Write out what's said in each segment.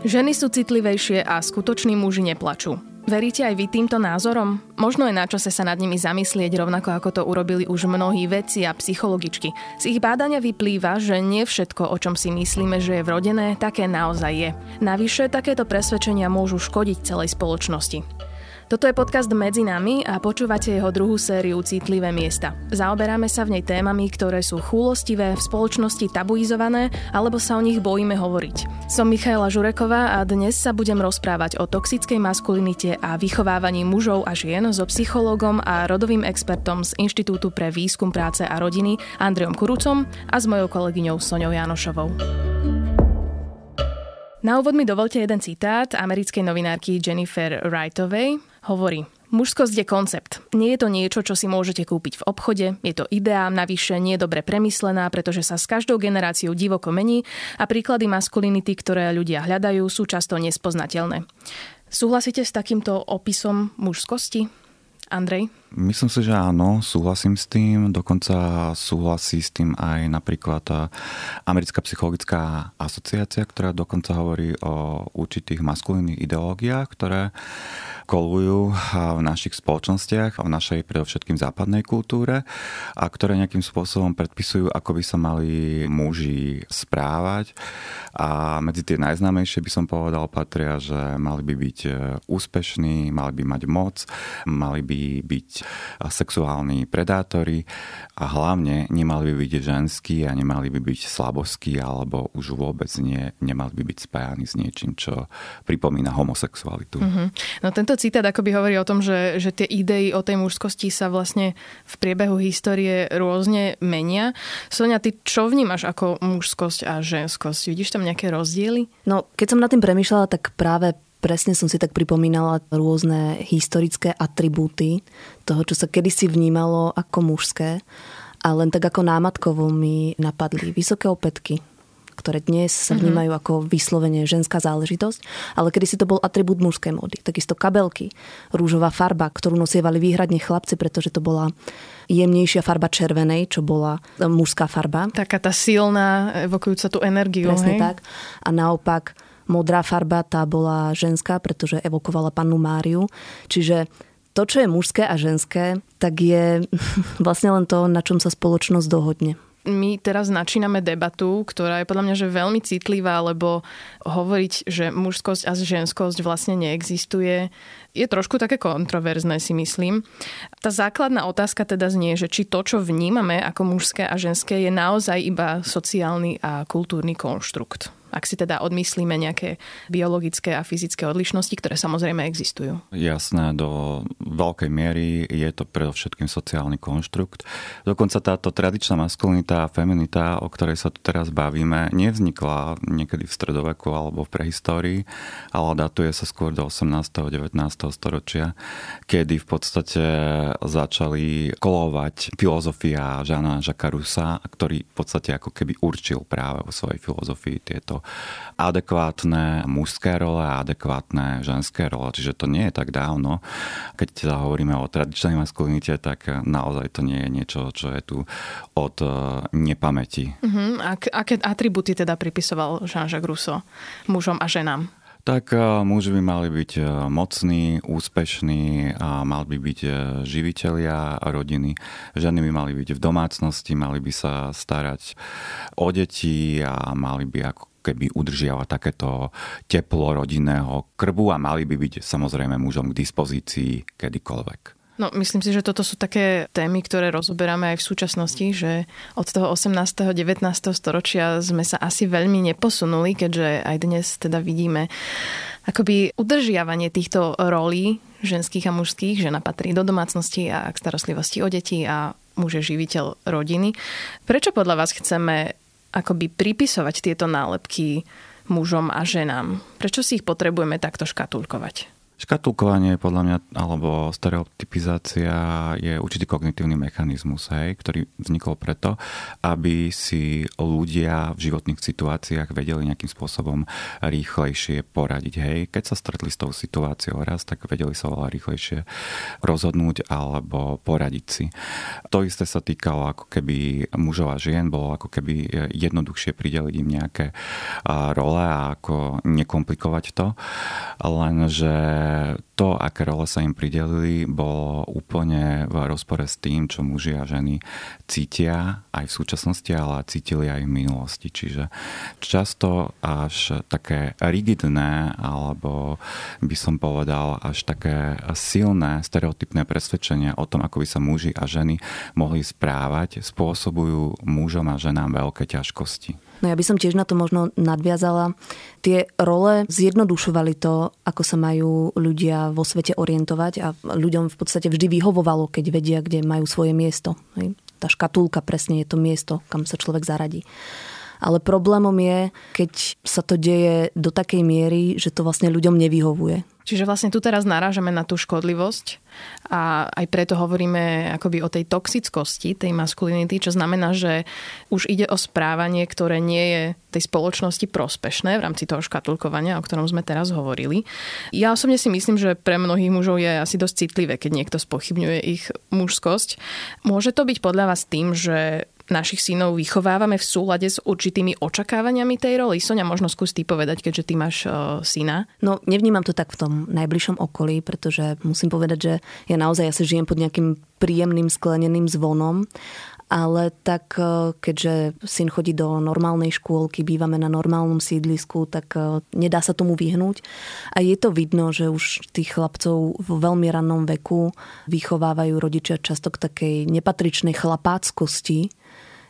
Ženy sú citlivejšie a skutoční muži neplačú. Veríte aj vy týmto názorom? Možno je na čase sa nad nimi zamyslieť, rovnako ako to urobili už mnohí vedci a psychologičky. Z ich bádania vyplýva, že nie všetko, o čom si myslíme, že je vrodené, také naozaj je. Navyše, takéto presvedčenia môžu škodiť celej spoločnosti. Toto je podcast Medzi nami a počúvate jeho druhú sériu Citlivé miesta. Zaoberáme sa v nej témami, ktoré sú chúlostivé, v spoločnosti tabuizované alebo sa o nich bojíme hovoriť. Som Michaela Žureková a dnes sa budem rozprávať o toxickej maskulinite a vychovávaní mužov a žien so psychológom a rodovým expertom z Inštitútu pre výskum práce a rodiny Andreom Kurucom a s mojou kolegyňou Soňou Janošovou. Na úvod mi dovolte jeden citát americkej novinárky Jennifer Wrightovej, hovorí Mužskosť je koncept. Nie je to niečo, čo si môžete kúpiť v obchode, je to ideá, navyše nie dobre premyslená, pretože sa s každou generáciou divoko mení a príklady maskulinity, ktoré ľudia hľadajú, sú často nespoznateľné. Súhlasíte s takýmto opisom mužskosti? Andrej? Myslím si, že áno, súhlasím s tým. Dokonca súhlasí s tým aj napríklad Americká psychologická asociácia, ktorá dokonca hovorí o určitých maskulínnych ideológiách, ktoré kolujú v našich spoločnostiach, v našej predovšetkým západnej kultúre a ktoré nejakým spôsobom predpisujú, ako by sa mali muži správať. A medzi tie najznámejšie by som povedal patria, že mali by byť e, úspešní, mali by mať moc, mali by byť sexuálni predátori a hlavne nemali by byť ženskí a nemali by byť slaboskí alebo už vôbec nie, nemali by byť spájani s niečím, čo pripomína homosexualitu. Mm-hmm. No tento citát akoby hovorí o tom, že, že tie idei o tej mužskosti sa vlastne v priebehu histórie rôzne menia. Sonia, ty čo vnímaš ako mužskosť a ženskosť? Vidíš tam nejaké rozdiely? No, keď som nad tým premyšľala, tak práve presne som si tak pripomínala rôzne historické atribúty toho, čo sa kedysi vnímalo ako mužské. A len tak ako námatkovo mi napadli vysoké opätky, ktoré dnes sa mhm. vnímajú ako vyslovene ženská záležitosť, ale kedy si to bol atribút mužskej módy. Takisto kabelky, rúžová farba, ktorú nosievali výhradne chlapci, pretože to bola jemnejšia farba červenej, čo bola mužská farba. Taká tá silná, evokujúca tú energiu. Presne hej? tak. A naopak modrá farba tá bola ženská, pretože evokovala pannu Máriu. Čiže to, čo je mužské a ženské, tak je vlastne len to, na čom sa spoločnosť dohodne my teraz načíname debatu, ktorá je podľa mňa že veľmi citlivá, lebo hovoriť, že mužskosť a ženskosť vlastne neexistuje, je trošku také kontroverzné, si myslím. Tá základná otázka teda znie, že či to, čo vnímame ako mužské a ženské, je naozaj iba sociálny a kultúrny konštrukt ak si teda odmyslíme nejaké biologické a fyzické odlišnosti, ktoré samozrejme existujú. Jasné, do veľkej miery je to predovšetkým sociálny konštrukt. Dokonca táto tradičná maskulinita a feminita, o ktorej sa tu teraz bavíme, nevznikla niekedy v stredoveku alebo v prehistórii, ale datuje sa skôr do 18. a 19. storočia, kedy v podstate začali kolovať filozofia Žana Žakarusa, ktorý v podstate ako keby určil práve vo svojej filozofii tieto adekvátne mužské role a adekvátne ženské role. Čiže to nie je tak dávno. Keď teda hovoríme o tradičnej maskulinite, tak naozaj to nie je niečo, čo je tu od e, nepamäti. Uh-huh. Ak, aké atributy teda pripisoval Jean-Jacques Rousseau mužom a ženám? Tak e, muži by mali byť e, mocní, úspešní a mali by byť živiteľia rodiny. Ženy by mali byť v domácnosti, mali by sa starať o deti a mali by ako keby udržiava takéto teplo rodinného krbu a mali by byť samozrejme mužom k dispozícii kedykoľvek. No, myslím si, že toto sú také témy, ktoré rozoberáme aj v súčasnosti, že od toho 18. 19. storočia sme sa asi veľmi neposunuli, keďže aj dnes teda vidíme akoby udržiavanie týchto rolí ženských a mužských, žena patrí do domácnosti a k starostlivosti o deti a muž je živiteľ rodiny. Prečo podľa vás chceme akoby pripisovať tieto nálepky mužom a ženám? Prečo si ich potrebujeme takto škatulkovať? Škatulkovanie podľa mňa, alebo stereotypizácia je určitý kognitívny mechanizmus, hej, ktorý vznikol preto, aby si ľudia v životných situáciách vedeli nejakým spôsobom rýchlejšie poradiť. Hej. Keď sa stretli s tou situáciou raz, tak vedeli sa oveľa rýchlejšie rozhodnúť alebo poradiť si. To isté sa týkalo ako keby mužov a žien, bolo ako keby jednoduchšie prideliť im nejaké role a ako nekomplikovať to. Lenže uh, to, aké role sa im pridelili, bolo úplne v rozpore s tým, čo muži a ženy cítia aj v súčasnosti, ale cítili aj v minulosti. Čiže často až také rigidné, alebo by som povedal až také silné stereotypné presvedčenia o tom, ako by sa muži a ženy mohli správať, spôsobujú mužom a ženám veľké ťažkosti. No ja by som tiež na to možno nadviazala. Tie role zjednodušovali to, ako sa majú ľudia vo svete orientovať a ľuďom v podstate vždy vyhovovalo, keď vedia, kde majú svoje miesto. Tá škatulka presne je to miesto, kam sa človek zaradí. Ale problémom je, keď sa to deje do takej miery, že to vlastne ľuďom nevyhovuje. Čiže vlastne tu teraz narážame na tú škodlivosť a aj preto hovoríme akoby o tej toxickosti tej maskulinity, čo znamená, že už ide o správanie, ktoré nie je tej spoločnosti prospešné v rámci toho škatulkovania, o ktorom sme teraz hovorili. Ja osobne si myslím, že pre mnohých mužov je asi dosť citlivé, keď niekto spochybňuje ich mužskosť. Môže to byť podľa vás tým, že našich synov vychovávame v súlade s určitými očakávaniami tej roli? Sonia, možno skús ty povedať, keďže ty máš uh, syna. No, nevnímam to tak v tom najbližšom okolí, pretože musím povedať, že ja naozaj asi žijem pod nejakým príjemným skleneným zvonom ale tak e, keďže syn chodí do normálnej škôlky, bývame na normálnom sídlisku, tak e, nedá sa tomu vyhnúť. A je to vidno, že už tých chlapcov v veľmi rannom veku vychovávajú rodičia často k takej nepatričnej chlapáckosti,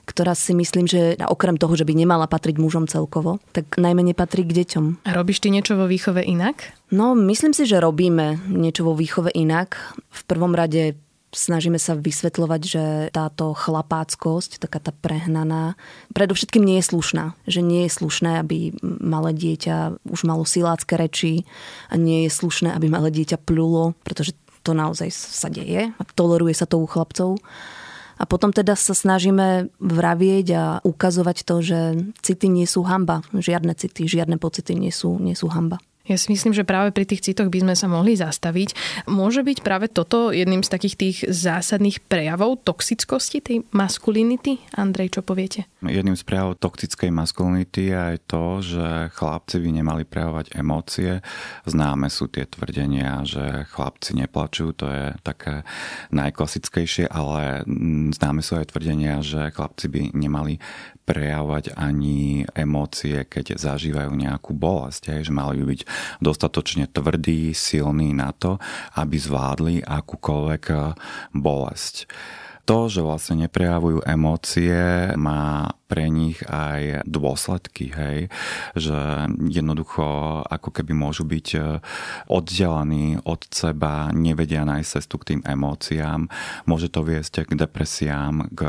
ktorá si myslím, že okrem toho, že by nemala patriť mužom celkovo, tak najmä nepatrí k deťom. A robíš ty niečo vo výchove inak? No, myslím si, že robíme niečo vo výchove inak. V prvom rade snažíme sa vysvetľovať, že táto chlapáckosť, taká tá prehnaná, predovšetkým nie je slušná. Že nie je slušné, aby malé dieťa už malo silácké reči a nie je slušné, aby malé dieťa plulo, pretože to naozaj sa deje a toleruje sa to u chlapcov. A potom teda sa snažíme vravieť a ukazovať to, že city nie sú hamba. Žiadne city, žiadne pocity nie sú, nie sú hamba. Ja si myslím, že práve pri tých citoch by sme sa mohli zastaviť. Môže byť práve toto jedným z takých tých zásadných prejavov toxickosti tej maskulinity? Andrej, čo poviete? Jedným z prejavov toxickej maskulinity je aj to, že chlapci by nemali prejavovať emócie. Známe sú tie tvrdenia, že chlapci neplačú, to je také najklasickejšie, ale známe sú aj tvrdenia, že chlapci by nemali prejavovať ani emócie, keď zažívajú nejakú bolesť. Že mali by byť dostatočne tvrdí, silní na to, aby zvládli akúkoľvek eh, bolesť to, že vlastne neprejavujú emócie, má pre nich aj dôsledky, hej, že jednoducho ako keby môžu byť e, oddelení od seba, nevedia nájsť cestu k tým emóciám, môže to viesť k depresiám, k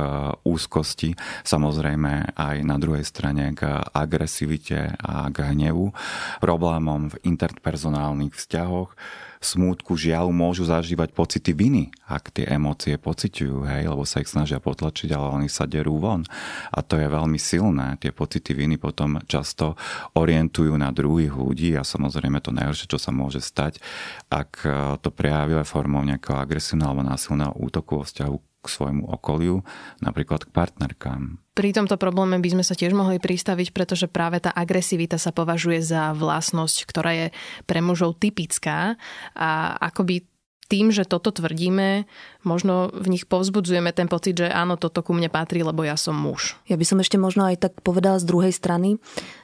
úzkosti, samozrejme aj na druhej strane k agresivite a k hnevu, problémom v interpersonálnych vzťahoch, smútku, žiaľu môžu zažívať pocity viny, ak tie emócie pociťujú, hej, lebo sa ich snažia potlačiť, ale oni sa derú von. A to je veľmi silné. Tie pocity viny potom často orientujú na druhých ľudí a samozrejme to najhoršie, čo sa môže stať, ak to prejavia formou nejakého agresívneho alebo násilného útoku vo vzťahu k svojmu okoliu, napríklad k partnerkám. Pri tomto probléme by sme sa tiež mohli pristaviť, pretože práve tá agresivita sa považuje za vlastnosť, ktorá je pre mužov typická a akoby tým, že toto tvrdíme, možno v nich povzbudzujeme ten pocit, že áno, toto ku mne patrí, lebo ja som muž. Ja by som ešte možno aj tak povedala z druhej strany,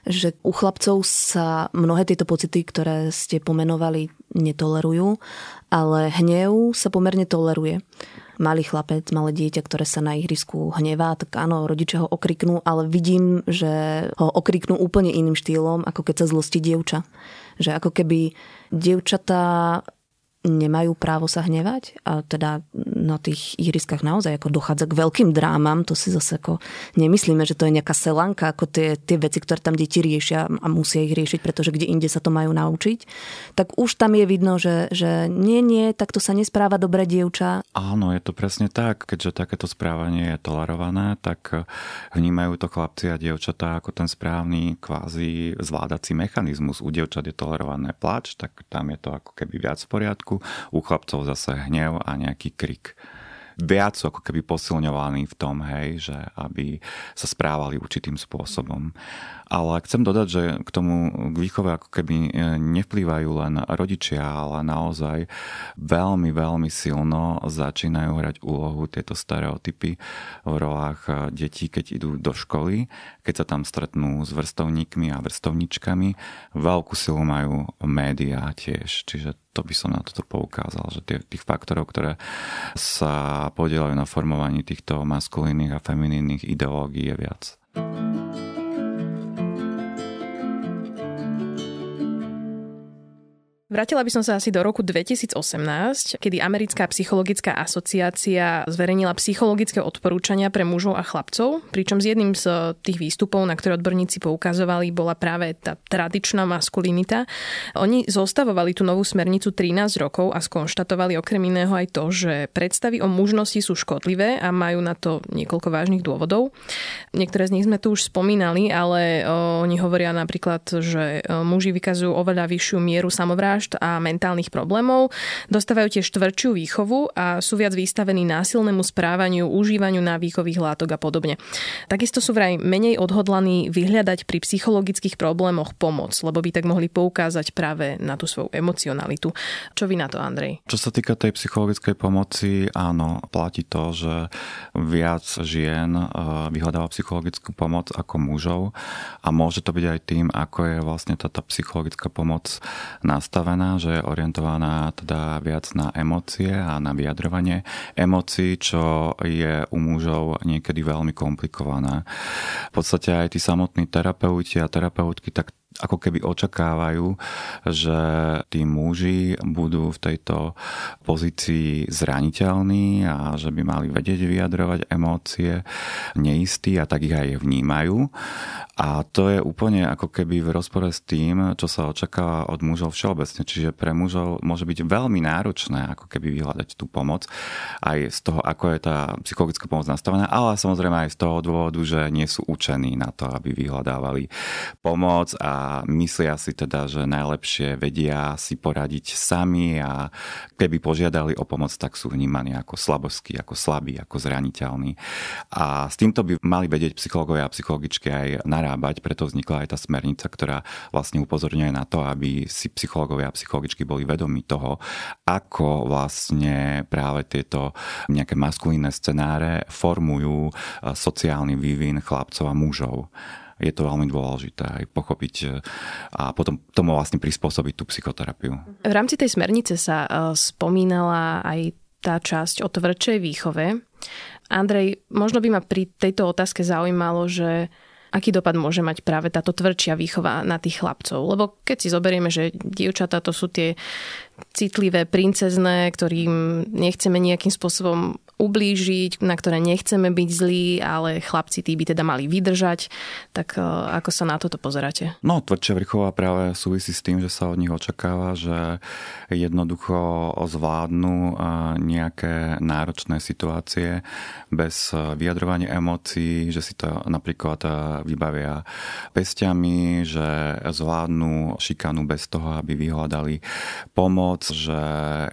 že u chlapcov sa mnohé tieto pocity, ktoré ste pomenovali, netolerujú, ale hnev sa pomerne toleruje malý chlapec, malé dieťa, ktoré sa na ihrisku hnevá, tak áno, rodičia ho okriknú, ale vidím, že ho okriknú úplne iným štýlom, ako keď sa zlosti dievča. Že ako keby dievčatá nemajú právo sa hnevať a teda na tých ihriskách naozaj ako dochádza k veľkým drámam, to si zase ako nemyslíme, že to je nejaká selanka, ako tie, tie veci, ktoré tam deti riešia a musia ich riešiť, pretože kde inde sa to majú naučiť, tak už tam je vidno, že, že nie, nie, takto sa nespráva dobre dievča. Áno, je to presne tak, keďže takéto správanie je tolerované, tak vnímajú to chlapci a dievčatá ako ten správny kvázi zvládací mechanizmus. U dievčat je tolerované plač, tak tam je to ako keby viac v poriadku u chlapcov zase hnev a nejaký krik viac ako keby posilňovaní v tom, hej, že aby sa správali určitým spôsobom. Ale chcem dodať, že k tomu k výchove ako keby e, nevplývajú len rodičia, ale naozaj veľmi, veľmi silno začínajú hrať úlohu tieto stereotypy v rolách e, detí, keď idú do školy, keď sa tam stretnú s vrstovníkmi a vrstovničkami. Veľkú silu majú médiá tiež, čiže to by som na toto poukázal, že tých faktorov, ktoré sa podielajú na formovaní týchto maskulínnych a feminínnych ideológií je viac. Vrátila by som sa asi do roku 2018, kedy Americká psychologická asociácia zverejnila psychologické odporúčania pre mužov a chlapcov, pričom z jedným z tých výstupov, na ktoré odborníci poukazovali, bola práve tá tradičná maskulinita. Oni zostavovali tú novú smernicu 13 rokov a skonštatovali okrem iného aj to, že predstavy o mužnosti sú škodlivé a majú na to niekoľko vážnych dôvodov. Niektoré z nich sme tu už spomínali, ale oni hovoria napríklad, že muži vykazujú oveľa vyššiu mieru samovrážd vražd a mentálnych problémov, dostávajú tiež tvrdšiu výchovu a sú viac vystavení násilnému správaniu, užívaniu návykových látok a podobne. Takisto sú vraj menej odhodlaní vyhľadať pri psychologických problémoch pomoc, lebo by tak mohli poukázať práve na tú svoju emocionalitu. Čo vy na to, Andrej? Čo sa týka tej psychologickej pomoci, áno, platí to, že viac žien eh, vyhľadáva psychologickú pomoc ako mužov a môže to byť aj tým, ako je vlastne táto psychologická pomoc nastavená nastavená, že je orientovaná teda viac na emócie a na vyjadrovanie emócií, čo je u mužov niekedy veľmi komplikované. V podstate aj tí samotní terapeuti a terapeutky tak ako keby očakávajú, že tí muži budú v tejto pozícii zraniteľní a že by mali vedieť vyjadrovať emócie neistí a tak ich aj vnímajú. A to je úplne ako keby v rozpore s tým, čo sa očakáva od mužov všeobecne. Čiže pre mužov môže byť veľmi náročné ako keby vyhľadať tú pomoc. Aj z toho, ako je tá psychologická pomoc nastavená, ale samozrejme aj z toho dôvodu, že nie sú učení na to, aby vyhľadávali pomoc a myslia si teda, že najlepšie vedia si poradiť sami a keby požiadali o pomoc, tak sú vnímaní ako slaboskí, ako slabí, ako zraniteľní. A s týmto by mali vedieť psychológovia a psychologičky aj narábať preto vznikla aj tá smernica, ktorá vlastne upozorňuje na to, aby si psychológovia a psychologičky boli vedomi toho, ako vlastne práve tieto nejaké maskulínne scenáre formujú e, sociálny vývin chlapcov a mužov je to veľmi dôležité aj pochopiť e, a potom tomu vlastne prispôsobiť tú psychoterapiu. V rámci tej smernice sa e, spomínala aj tá časť o tvrdšej výchove. Andrej, možno by ma pri tejto otázke zaujímalo, že aký dopad môže mať práve táto tvrdšia výchova na tých chlapcov. Lebo keď si zoberieme, že dievčatá to sú tie citlivé, princezné, ktorým nechceme nejakým spôsobom ublížiť, na ktoré nechceme byť zlí, ale chlapci tí by teda mali vydržať. Tak e, ako sa na toto pozeráte? No, tvrdšia vrchová práve súvisí s tým, že sa od nich očakáva, že jednoducho zvládnu e, nejaké náročné situácie bez e, vyjadrovania emócií, že si to napríklad vybavia pestiami, že zvládnu šikanu bez toho, aby vyhľadali pomoc, že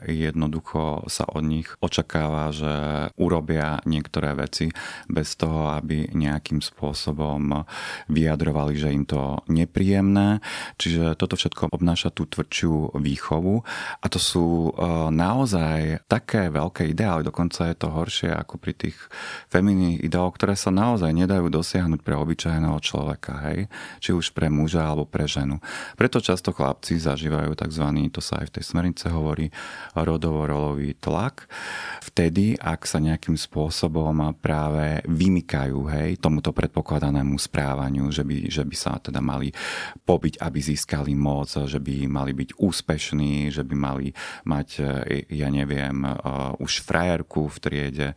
jednoducho sa od nich očakáva, že urobia niektoré veci bez toho, aby nejakým spôsobom vyjadrovali, že im to nepríjemné. Čiže toto všetko obnáša tú tvrdšiu výchovu a to sú e, naozaj také veľké ideály, dokonca je to horšie ako pri tých feminných ideáloch, ktoré sa naozaj nedajú dosiahnuť pre obyčajného človeka, hej? či už pre muža alebo pre ženu. Preto často chlapci zažívajú tzv. to sa aj v tej smernice hovorí, rodovo-rolový tlak. Vtedy, ak sa nejakým spôsobom práve vymykajú hej, tomuto predpokladanému správaniu, že by, že by sa teda mali pobiť, aby získali moc, že by mali byť úspešní, že by mali mať, ja neviem, už frajerku v triede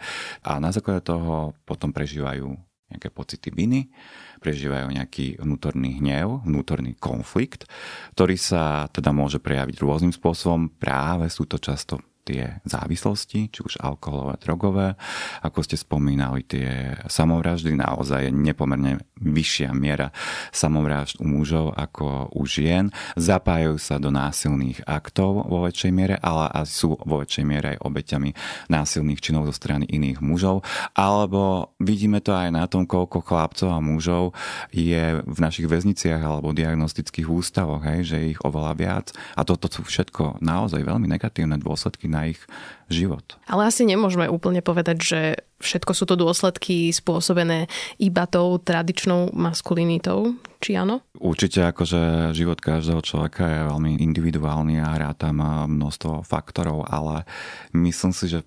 a na základe toho potom prežívajú nejaké pocity viny, prežívajú nejaký vnútorný hnev, vnútorný konflikt, ktorý sa teda môže prejaviť rôznym spôsobom. Práve sú to často tie závislosti, či už alkoholové, drogové. Ako ste spomínali, tie samovraždy, naozaj je nepomerne vyššia miera samovražd u mužov ako u žien. Zapájajú sa do násilných aktov vo väčšej miere, ale aj sú vo väčšej miere aj obeťami násilných činov zo strany iných mužov. Alebo vidíme to aj na tom, koľko chlapcov a mužov je v našich väzniciach alebo diagnostických ústavoch, hej, že ich oveľa viac. A toto sú všetko naozaj veľmi negatívne dôsledky na ich život. Ale asi nemôžeme úplne povedať, že všetko sú to dôsledky spôsobené iba tou tradičnou maskulinitou, či áno? Určite akože život každého človeka je veľmi individuálny a hrá tam množstvo faktorov, ale myslím si, že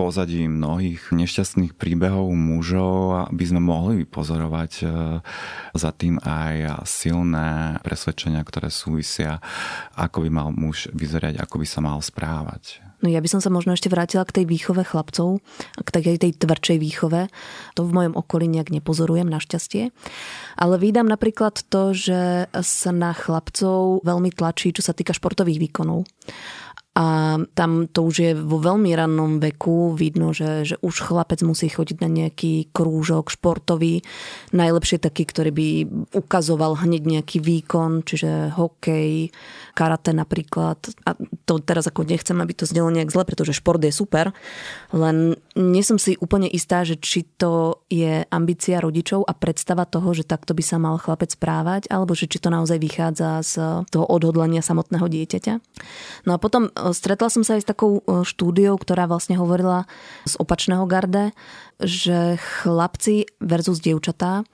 pozadí mnohých nešťastných príbehov mužov by sme mohli pozorovať e, za tým aj silné presvedčenia, ktoré súvisia, ako by mal muž vyzerať, ako by sa mal správať. No ja by som sa možno ešte vrátila k tej výchove chlapcov, k takej tej tvrdšej výchove. To v mojom okolí nejak nepozorujem, našťastie. Ale vydám napríklad to, že sa na chlapcov veľmi tlačí, čo sa týka športových výkonov. A tam to už je vo veľmi rannom veku vidno, že, že už chlapec musí chodiť na nejaký krúžok športový. Najlepšie taký, ktorý by ukazoval hneď nejaký výkon, čiže hokej, karate napríklad. A to teraz ako nechcem, aby to znelo nejak zle, pretože šport je super. Len nie som si úplne istá, že či to je ambícia rodičov a predstava toho, že takto by sa mal chlapec správať, alebo že či to naozaj vychádza z toho odhodlania samotného dieťaťa. No a potom stretla som sa aj s takou e, štúdiou, ktorá vlastne hovorila z opačného garde, že chlapci versus dievčatá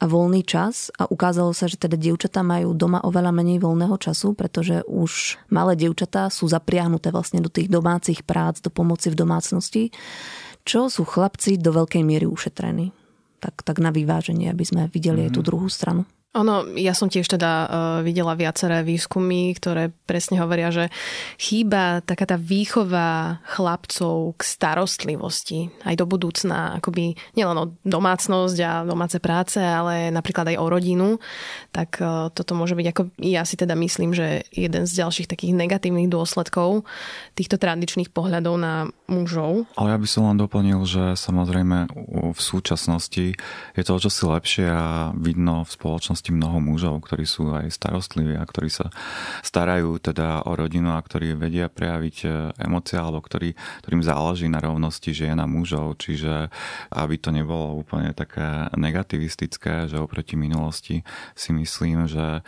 a voľný čas a ukázalo sa, že teda dievčatá majú doma oveľa menej voľného času, pretože už malé dievčatá sú zapriahnuté vlastne do tých domácich prác, do pomoci v domácnosti, čo sú chlapci do veľkej miery ušetrení. Tak, tak na vyváženie, aby sme videli mm-hmm. aj tú mhm. druhú stranu. Ono, ja som tiež teda uh, videla viaceré výskumy, ktoré presne hovoria, že chýba taká tá výchova chlapcov k starostlivosti aj do budúcna, akoby nielen o domácnosť a domáce práce, ale napríklad aj o rodinu, tak uh, toto môže byť, ako ja si teda myslím, že jeden z ďalších takých negatívnych dôsledkov týchto tradičných pohľadov na mužov. Ale ja by som len doplnil, že samozrejme v súčasnosti je to o čosi lepšie a vidno v spoločnosti spoločnosti mnoho mužov, ktorí sú aj starostliví a ktorí sa starajú teda o rodinu a ktorí vedia prejaviť e, emócie alebo ktorí, ktorým záleží na rovnosti žien a mužov. Čiže aby to nebolo úplne také negativistické, že oproti minulosti si myslím, že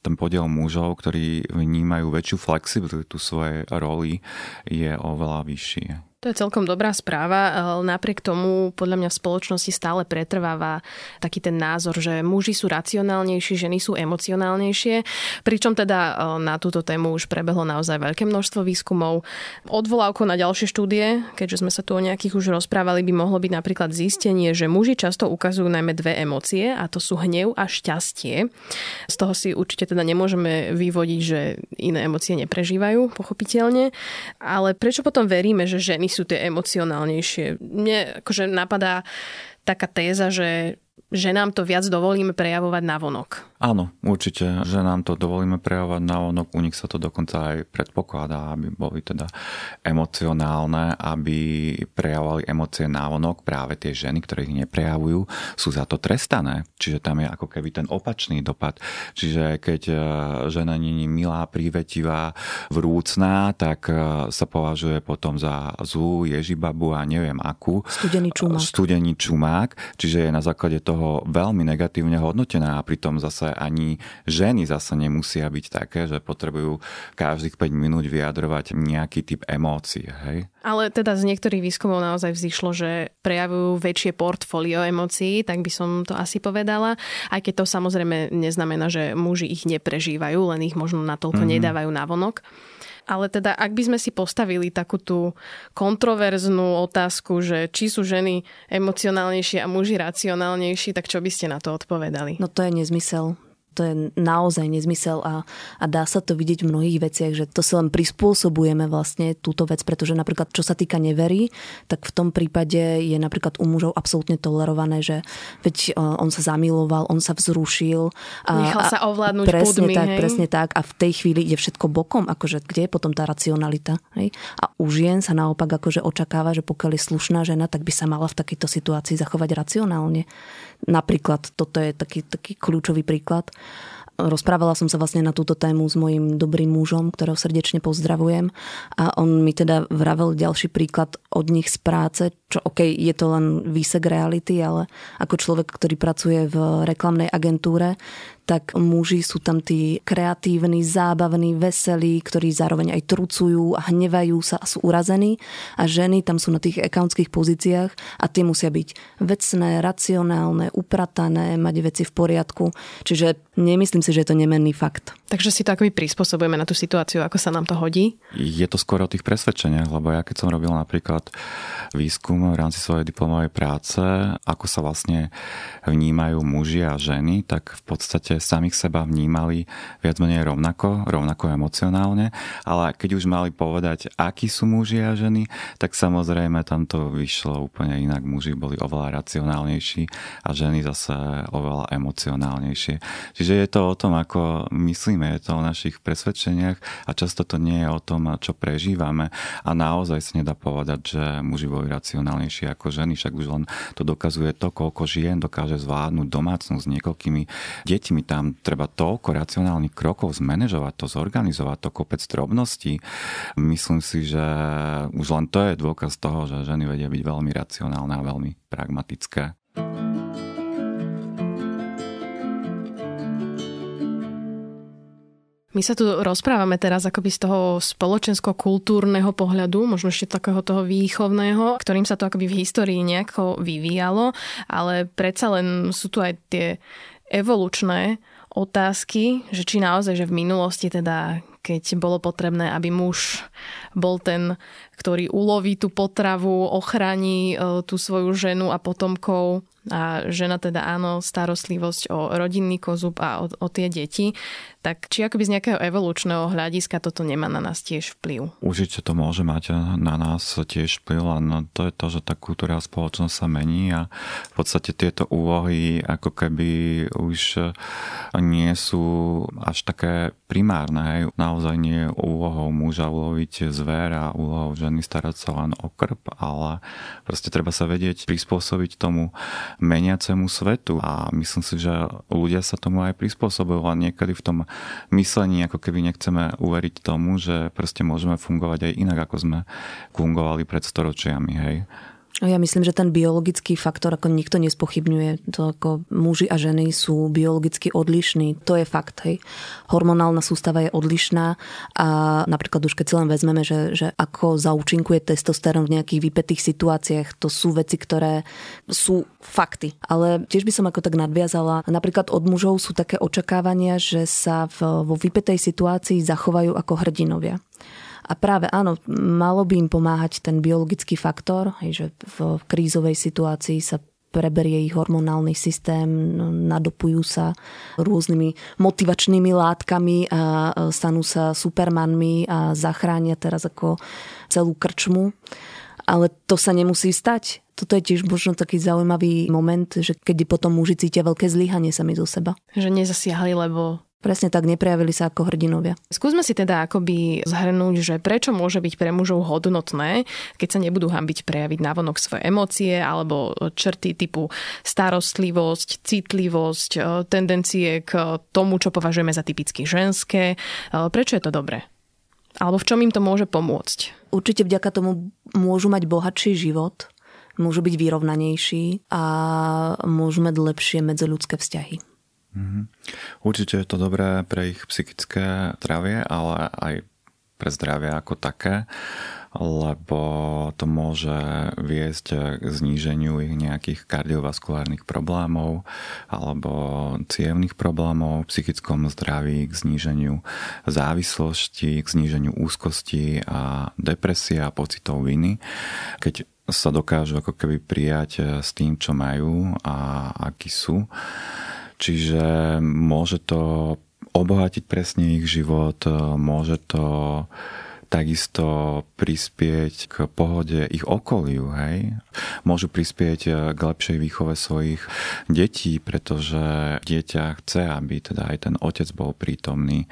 ten podiel mužov, ktorí vnímajú väčšiu flexibilitu svojej roli, je oveľa vyšší. To je celkom dobrá správa. Napriek tomu podľa mňa v spoločnosti stále pretrváva taký ten názor, že muži sú racionálnejší, ženy sú emocionálnejšie. Pričom teda na túto tému už prebehlo naozaj veľké množstvo výskumov. Odvolávkou na ďalšie štúdie, keďže sme sa tu o nejakých už rozprávali, by mohlo byť napríklad zistenie, že muži často ukazujú najmä dve emócie a to sú hnev a šťastie. Z toho si určite teda nemôžeme vyvodiť, že iné emócie neprežívajú, pochopiteľne. Ale prečo potom veríme, že ženy sú tie emocionálnejšie. Mne akože napadá taká téza, že že nám to viac dovolíme prejavovať na vonok. Áno, určite, že nám to dovolíme prejavovať na vonok. U nich sa to dokonca aj predpokladá, aby boli teda emocionálne, aby prejavovali emócie na vonok. Práve tie ženy, ktoré ich neprejavujú, sú za to trestané. Čiže tam je ako keby ten opačný dopad. Čiže keď e, žena je milá, prívetivá, vrúcná, tak e, sa považuje potom za zlú ježibabu a neviem akú. Studený čumák. Studený čumák. Čiže je na základe toho veľmi negatívne hodnotená a pritom zase ani ženy zase nemusia byť také, že potrebujú každých 5 minút vyjadrovať nejaký typ emócií. Hej? Ale teda z niektorých výskumov naozaj vzýšlo, že prejavujú väčšie portfólio emócií, tak by som to asi povedala. Aj keď to samozrejme neznamená, že muži ich neprežívajú, len ich možno natoľko mm-hmm. nedávajú na vonok. Ale teda, ak by sme si postavili takú tú kontroverznú otázku, že či sú ženy emocionálnejšie a muži racionálnejší, tak čo by ste na to odpovedali? No to je nezmysel to je naozaj nezmysel a, a dá sa to vidieť v mnohých veciach, že to si len prispôsobujeme vlastne túto vec, pretože napríklad čo sa týka neverí, tak v tom prípade je napríklad u mužov absolútne tolerované, že veď e, on sa zamiloval, on sa vzrušil. A, Nechal sa ovládnuť presne púdmi, tak, hej? presne tak a v tej chvíli je všetko bokom, akože kde je potom tá racionalita. Hej? A u žien sa naopak akože očakáva, že pokiaľ je slušná žena, tak by sa mala v takejto situácii zachovať racionálne. Napríklad, toto je taký, taký kľúčový príklad. Rozprávala som sa vlastne na túto tému s mojim dobrým mužom, ktorého srdečne pozdravujem a on mi teda vravel ďalší príklad od nich z práce, čo ok, je to len výsek reality, ale ako človek, ktorý pracuje v reklamnej agentúre, tak muži sú tam tí kreatívni, zábavní, veselí, ktorí zároveň aj trucujú a hnevajú sa a sú urazení a ženy tam sú na tých accountských pozíciách a tie musia byť vecné, racionálne, upratané, mať veci v poriadku. Čiže nemyslím si, že je to nemenný fakt. Takže si to akoby prispôsobujeme na tú situáciu, ako sa nám to hodí? Je to skôr o tých presvedčeniach, lebo ja keď som robil napríklad výskum v rámci svojej diplomovej práce, ako sa vlastne vnímajú muži a ženy, tak v podstate samých seba vnímali viac menej rovnako, rovnako emocionálne, ale keď už mali povedať, akí sú muži a ženy, tak samozrejme tam to vyšlo úplne inak. Muži boli oveľa racionálnejší a ženy zase oveľa emocionálnejšie. Čiže je to o tom, ako myslíme, je to o našich presvedčeniach a často to nie je o tom, čo prežívame a naozaj sa nedá povedať, že muži boli racionálnejší ako ženy, však už len to dokazuje to, koľko žien dokáže zvládnuť domácnosť s niekoľkými deťmi tam treba toľko racionálnych krokov zmanéžovať to, zorganizovať to kopec drobností. Myslím si, že už len to je dôkaz toho, že ženy vedia byť veľmi racionálne a veľmi pragmatické. My sa tu rozprávame teraz akoby z toho spoločensko-kultúrneho pohľadu, možno ešte takého toho výchovného, ktorým sa to akoby v histórii nejako vyvíjalo, ale predsa len sú tu aj tie evolučné otázky, že či naozaj, že v minulosti teda, keď bolo potrebné, aby muž bol ten, ktorý uloví tú potravu, ochráni e, tú svoju ženu a potomkov, a žena teda áno, starostlivosť o rodinný kozub a o, o tie deti, tak či akoby z nejakého evolučného hľadiska toto nemá na nás tiež vplyv? Určite to môže mať na nás tiež vplyv, len to je to, že tá kultúra a spoločnosť sa mení a v podstate tieto úlohy ako keby už nie sú až také primárne. Hej. Naozaj nie je úlohou muža uloviť zver a úlohou ženy starať sa len o krp, ale proste treba sa vedieť prispôsobiť tomu meniacemu svetu a myslím si, že ľudia sa tomu aj prispôsobujú a niekedy v tom myslení ako keby nechceme uveriť tomu, že proste môžeme fungovať aj inak, ako sme fungovali pred storočiami, hej. Ja myslím, že ten biologický faktor ako nikto nespochybňuje. To ako muži a ženy sú biologicky odlišní. To je fakt. Hej. Hormonálna sústava je odlišná a napríklad už keď si len vezmeme, že, že ako zaučinkuje testosterón v nejakých vypetých situáciách, to sú veci, ktoré sú fakty. Ale tiež by som ako tak nadviazala. Napríklad od mužov sú také očakávania, že sa v, vo vypetej situácii zachovajú ako hrdinovia. A práve áno, malo by im pomáhať ten biologický faktor, že v krízovej situácii sa preberie ich hormonálny systém, nadopujú sa rôznymi motivačnými látkami a stanú sa supermanmi a zachránia teraz ako celú krčmu. Ale to sa nemusí stať. Toto je tiež možno taký zaujímavý moment, že keď potom muži cítia veľké zlyhanie sami zo seba. Že nezasiahli, lebo Presne tak, neprejavili sa ako hrdinovia. Skúsme si teda akoby zhrnúť, že prečo môže byť pre mužov hodnotné, keď sa nebudú hambiť prejaviť navonok svoje emócie alebo črty typu starostlivosť, citlivosť, e, tendencie k tomu, čo považujeme za typicky ženské. E, prečo je to dobré? Alebo v čom im to môže pomôcť? Určite vďaka tomu môžu mať bohatší život, môžu byť vyrovnanejší a môžu mať lepšie medziľudské vzťahy. Mm-hmm. Určite je to dobré pre ich psychické zdravie, ale aj pre zdravie ako také lebo to môže viesť k zníženiu ich nejakých kardiovaskulárnych problémov alebo cievných problémov, v psychickom zdraví, k zníženiu závislosti, k zníženiu úzkosti a depresie a pocitov viny. Keď sa dokážu ako keby prijať s tým, čo majú a akí sú. Čiže môže to obohatiť presne ich život, môže to takisto prispieť k pohode ich okoliu, hej. Môžu prispieť eh, k lepšej výchove svojich detí, pretože dieťa chce, aby teda aj ten otec bol prítomný,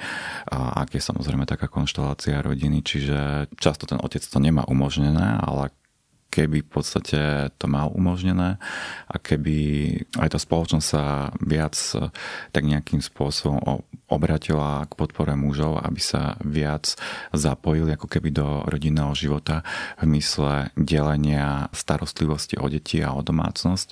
ak je samozrejme taká konštelácia rodiny, čiže často ten otec to nemá umožnené, ale keby v podstate to mal umožnené a keby aj tá spoločnosť sa viac eh, tak nejakým spôsobom obratila k podpore mužov, aby sa viac zapojili ako keby do rodinného života v mysle delenia starostlivosti o deti a o domácnosť,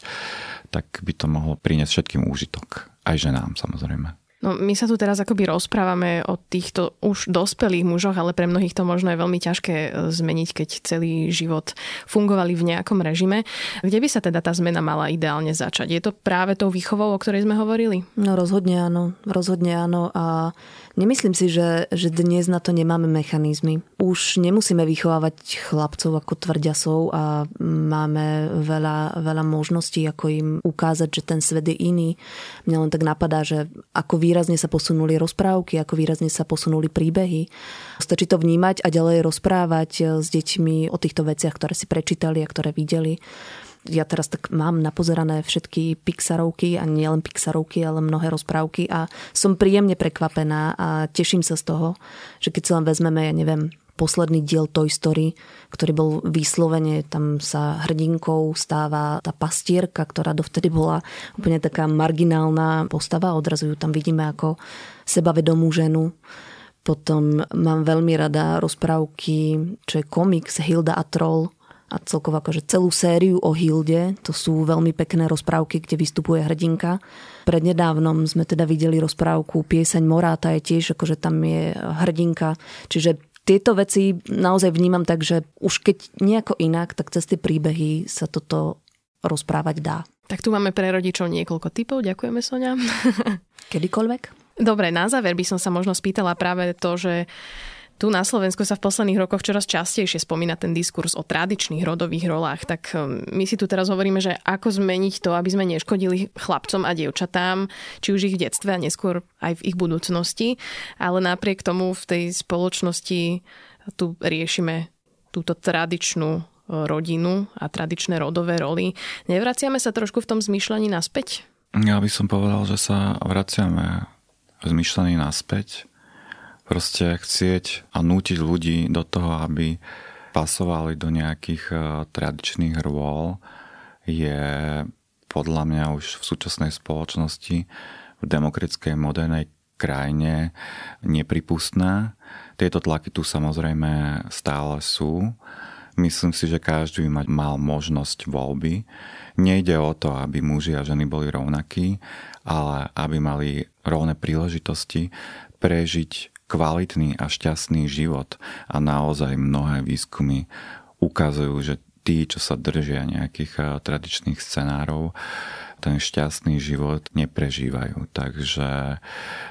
tak by to mohlo priniesť všetkým úžitok. Aj ženám samozrejme. No, my sa tu teraz akoby rozprávame o týchto už dospelých mužoch, ale pre mnohých to možno je veľmi ťažké e, zmeniť, keď celý život fungovali v nejakom režime. Kde by sa teda tá zmena mala ideálne začať? Je to práve tou výchovou, o ktorej sme hovorili? No rozhodne áno, rozhodne áno a Nemyslím si, že, že dnes na to nemáme mechanizmy. Už nemusíme vychovávať chlapcov ako tvrďasov a máme veľa, veľa možností, ako im ukázať, že ten svet je iný. Mňa len tak napadá, že ako výrazne sa posunuli rozprávky, ako výrazne sa posunuli príbehy. Stačí to vnímať a ďalej rozprávať s deťmi o týchto veciach, ktoré si prečítali a ktoré videli ja teraz tak mám napozerané všetky Pixarovky a nielen Pixarovky, ale mnohé rozprávky a som príjemne prekvapená a teším sa z toho, že keď sa len vezmeme, ja neviem, posledný diel Toy Story, ktorý bol vyslovene, tam sa hrdinkou stáva tá pastierka, ktorá dovtedy bola úplne taká marginálna postava. Odrazu ju tam vidíme ako sebavedomú ženu. Potom mám veľmi rada rozprávky, čo je komiks Hilda a Troll, a celkovo akože celú sériu o Hilde. To sú veľmi pekné rozprávky, kde vystupuje hrdinka. Prednedávnom sme teda videli rozprávku Pieseň Moráta je tiež, akože tam je hrdinka. Čiže tieto veci naozaj vnímam tak, že už keď nejako inak, tak cez tie príbehy sa toto rozprávať dá. Tak tu máme pre rodičov niekoľko typov. Ďakujeme, Sonia. Kedykoľvek. Dobre, na záver by som sa možno spýtala práve to, že tu na Slovensku sa v posledných rokoch čoraz častejšie spomína ten diskurs o tradičných rodových rolách, tak um, my si tu teraz hovoríme, že ako zmeniť to, aby sme neškodili chlapcom a dievčatám, či už ich v detstve a neskôr aj v ich budúcnosti, ale napriek tomu v tej spoločnosti tu riešime túto tradičnú uh, rodinu a tradičné rodové roly. Nevraciame sa trošku v tom zmýšľaní naspäť? Ja by som povedal, že sa vraciame v zmýšľaní naspäť proste chcieť a nútiť ľudí do toho, aby pasovali do nejakých e, tradičných rôl je podľa mňa už v súčasnej spoločnosti v demokratickej modernej krajine nepripustné. Tieto tlaky tu samozrejme stále sú. Myslím si, že každý by mal možnosť voľby. Nejde o to, aby muži a ženy boli rovnakí, ale aby mali rovné príležitosti prežiť kvalitný a šťastný život a naozaj mnohé výskumy ukazujú, že tí, čo sa držia nejakých eh, tradičných scenárov, ten šťastný život neprežívajú. Takže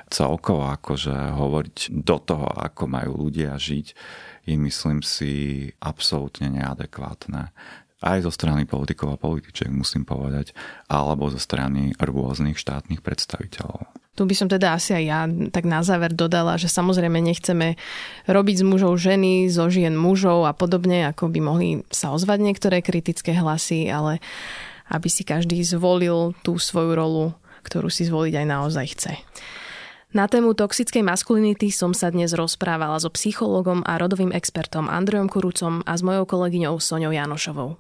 celkovo akože hovoriť do toho, ako majú ľudia žiť, je myslím si absolútne neadekvátne aj zo strany politikov a političiek, musím povedať, alebo zo strany rôznych štátnych predstaviteľov. Tu by som teda asi aj ja tak na záver dodala, že samozrejme nechceme robiť z mužov ženy, zo žien mužov a podobne, ako by mohli sa ozvať niektoré kritické hlasy, ale aby si každý zvolil tú svoju rolu, ktorú si zvoliť aj naozaj chce. Na tému toxickej maskulinity som sa dnes rozprávala so psychologom a rodovým expertom Andrejom Kurucom a s mojou kolegyňou Soňou Janošovou.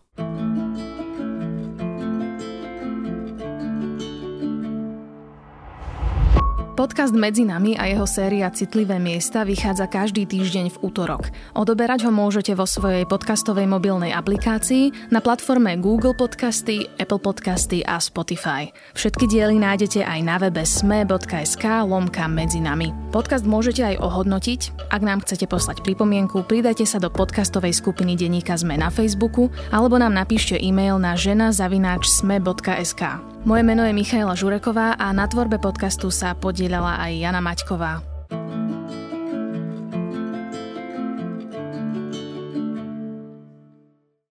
Podcast Medzi nami a jeho séria Citlivé miesta vychádza každý týždeň v útorok. Odoberať ho môžete vo svojej podcastovej mobilnej aplikácii na platforme Google Podcasty, Apple Podcasty a Spotify. Všetky diely nájdete aj na webe sme.sk lomka medzi nami. Podcast môžete aj ohodnotiť. Ak nám chcete poslať pripomienku, pridajte sa do podcastovej skupiny Deníka Sme na Facebooku alebo nám napíšte e-mail na žena.sme.sk. Moje meno je Michaela Žureková a na tvorbe podcastu sa podielala aj Jana Maťková.